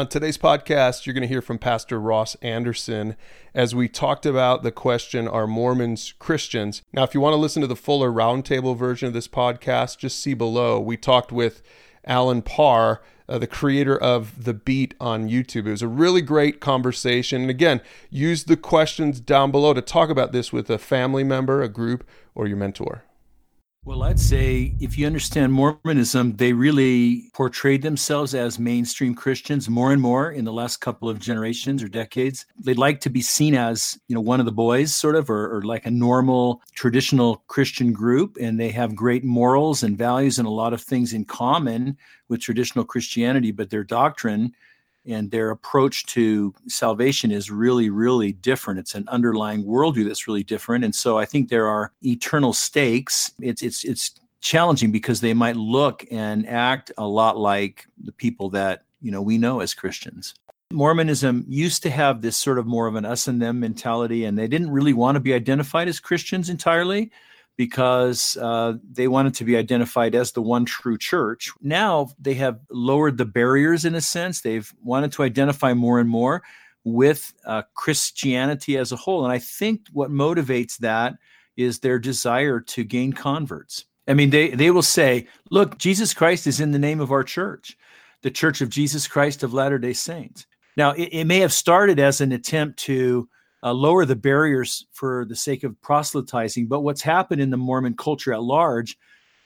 On today's podcast, you're going to hear from Pastor Ross Anderson as we talked about the question Are Mormons Christians? Now, if you want to listen to the fuller roundtable version of this podcast, just see below. We talked with Allen Parr, uh, the creator of The Beat on YouTube. It was a really great conversation. And again, use the questions down below to talk about this with a family member, a group, or your mentor. Well, I'd say if you understand Mormonism, they really portrayed themselves as mainstream Christians more and more in the last couple of generations or decades. They'd like to be seen as, you know, one of the boys, sort of, or, or like a normal traditional Christian group. And they have great morals and values and a lot of things in common with traditional Christianity, but their doctrine and their approach to salvation is really, really different. It's an underlying worldview that's really different. And so I think there are eternal stakes. It's it's it's challenging because they might look and act a lot like the people that you know we know as Christians. Mormonism used to have this sort of more of an us and them mentality, and they didn't really want to be identified as Christians entirely because uh, they wanted to be identified as the one true church. Now they have lowered the barriers in a sense. They've wanted to identify more and more with uh, Christianity as a whole. And I think what motivates that is their desire to gain converts. I mean, they, they will say, look, Jesus Christ is in the name of our church, the Church of Jesus Christ of Latter day Saints. Now, it, it may have started as an attempt to uh, lower the barriers for the sake of proselytizing. But what's happened in the Mormon culture at large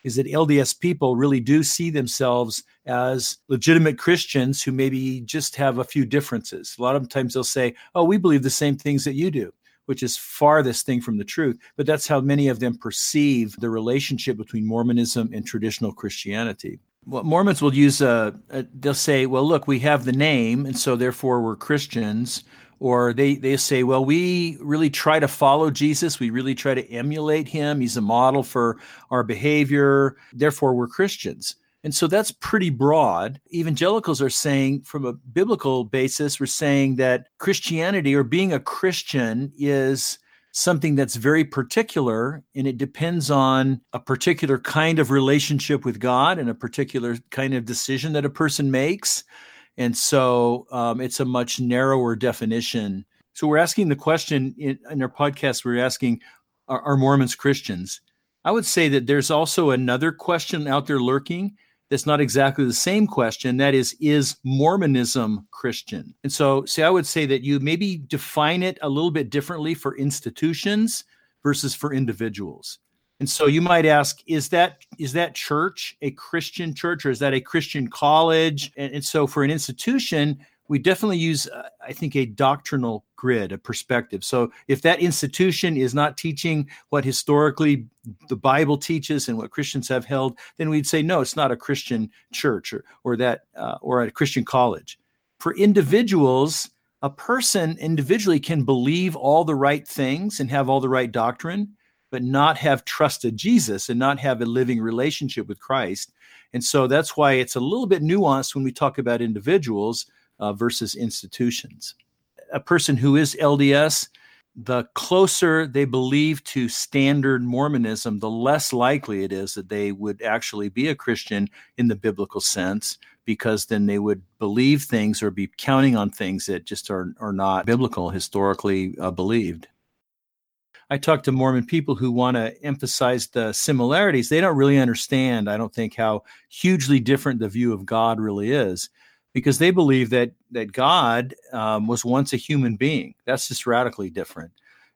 is that LDS people really do see themselves as legitimate Christians who maybe just have a few differences. A lot of times they'll say, Oh, we believe the same things that you do, which is farthest thing from the truth. But that's how many of them perceive the relationship between Mormonism and traditional Christianity. Well, Mormons will use a, a, they'll say, well, look, we have the name, and so therefore we're Christians or they they say well we really try to follow jesus. We really try to emulate him. He's a model for our behavior. Therefore we're christians. And so that's pretty broad. Evangelicals are saying from a biblical basis we're saying that christianity or being a christian is something that's very particular and it depends on a particular kind of relationship with god and a particular kind of decision that a person makes and so um, it's a much narrower definition. So we're asking the question in, in our podcast, we're asking, are, are Mormons Christians? I would say that there's also another question out there lurking that's not exactly the same question. That is, is Mormonism Christian? And so, see, I would say that you maybe define it a little bit differently for institutions versus for individuals. And so you might ask, is that is that church a Christian church or is that a Christian college? And, and so for an institution, we definitely use, uh, I think, a doctrinal grid, a perspective. So if that institution is not teaching what historically the Bible teaches and what Christians have held, then we'd say no, it's not a Christian church or or that uh, or a Christian college. For individuals, a person individually can believe all the right things and have all the right doctrine but not have trusted Jesus and not have a living relationship with Christ. And so that's why it's a little bit nuanced when we talk about individuals uh, versus institutions. A person who is LDS, the closer they believe to standard Mormonism, the less likely it is that they would actually be a Christian in the biblical sense, because then they would believe things or be counting on things that just are, are not biblical, historically uh, believed. I talk to Mormon people who want to emphasize the similarities. They don't really understand, I don't think, how hugely different the view of God really is, because they believe that that God um, was once a human being. That's just radically different,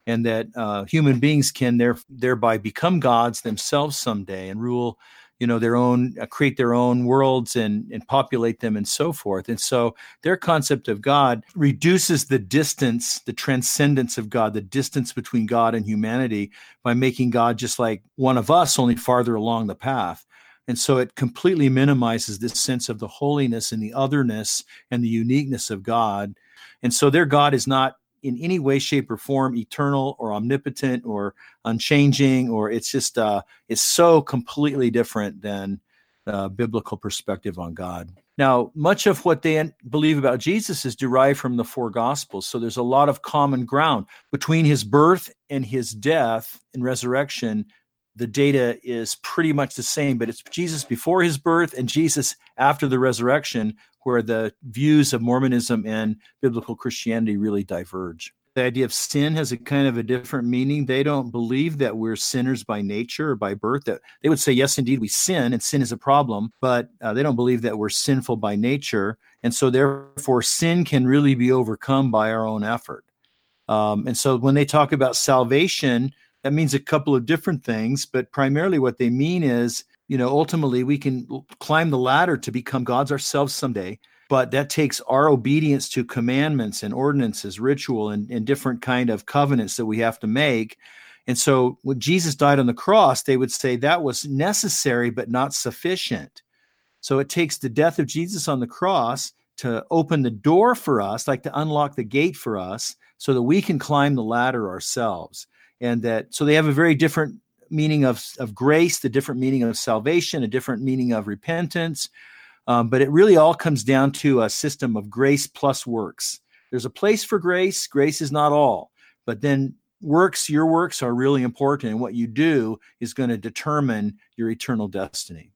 and that uh, human beings can there, thereby become gods themselves someday and rule you know their own uh, create their own worlds and and populate them and so forth. And so their concept of god reduces the distance the transcendence of god the distance between god and humanity by making god just like one of us only farther along the path. And so it completely minimizes this sense of the holiness and the otherness and the uniqueness of god. And so their god is not in any way shape or form eternal or omnipotent or unchanging or it's just uh it's so completely different than the biblical perspective on god. Now much of what they believe about jesus is derived from the four gospels so there's a lot of common ground. Between his birth and his death and resurrection the data is pretty much the same but it's jesus before his birth and jesus after the resurrection where the views of Mormonism and biblical Christianity really diverge. The idea of sin has a kind of a different meaning. They don't believe that we're sinners by nature or by birth. That they would say, yes, indeed, we sin, and sin is a problem, but uh, they don't believe that we're sinful by nature, and so therefore, sin can really be overcome by our own effort. Um, and so, when they talk about salvation, that means a couple of different things, but primarily what they mean is, you know, ultimately we can climb the ladder to become gods ourselves someday but that takes our obedience to commandments and ordinances ritual and, and different kind of covenants that we have to make. And so when jesus died on the cross they would say that was necessary but not sufficient. So it takes the death of jesus on the cross to open the door for us like to unlock the gate for us so that we can climb the ladder ourselves. And that so they have a very different meaning of, of grace the different meaning of salvation a different meaning of repentance um, but it really all comes down to a system of grace plus works. There's a place for grace. Grace is not all, but then works, your works are really important. And what you do is going to determine your eternal destiny.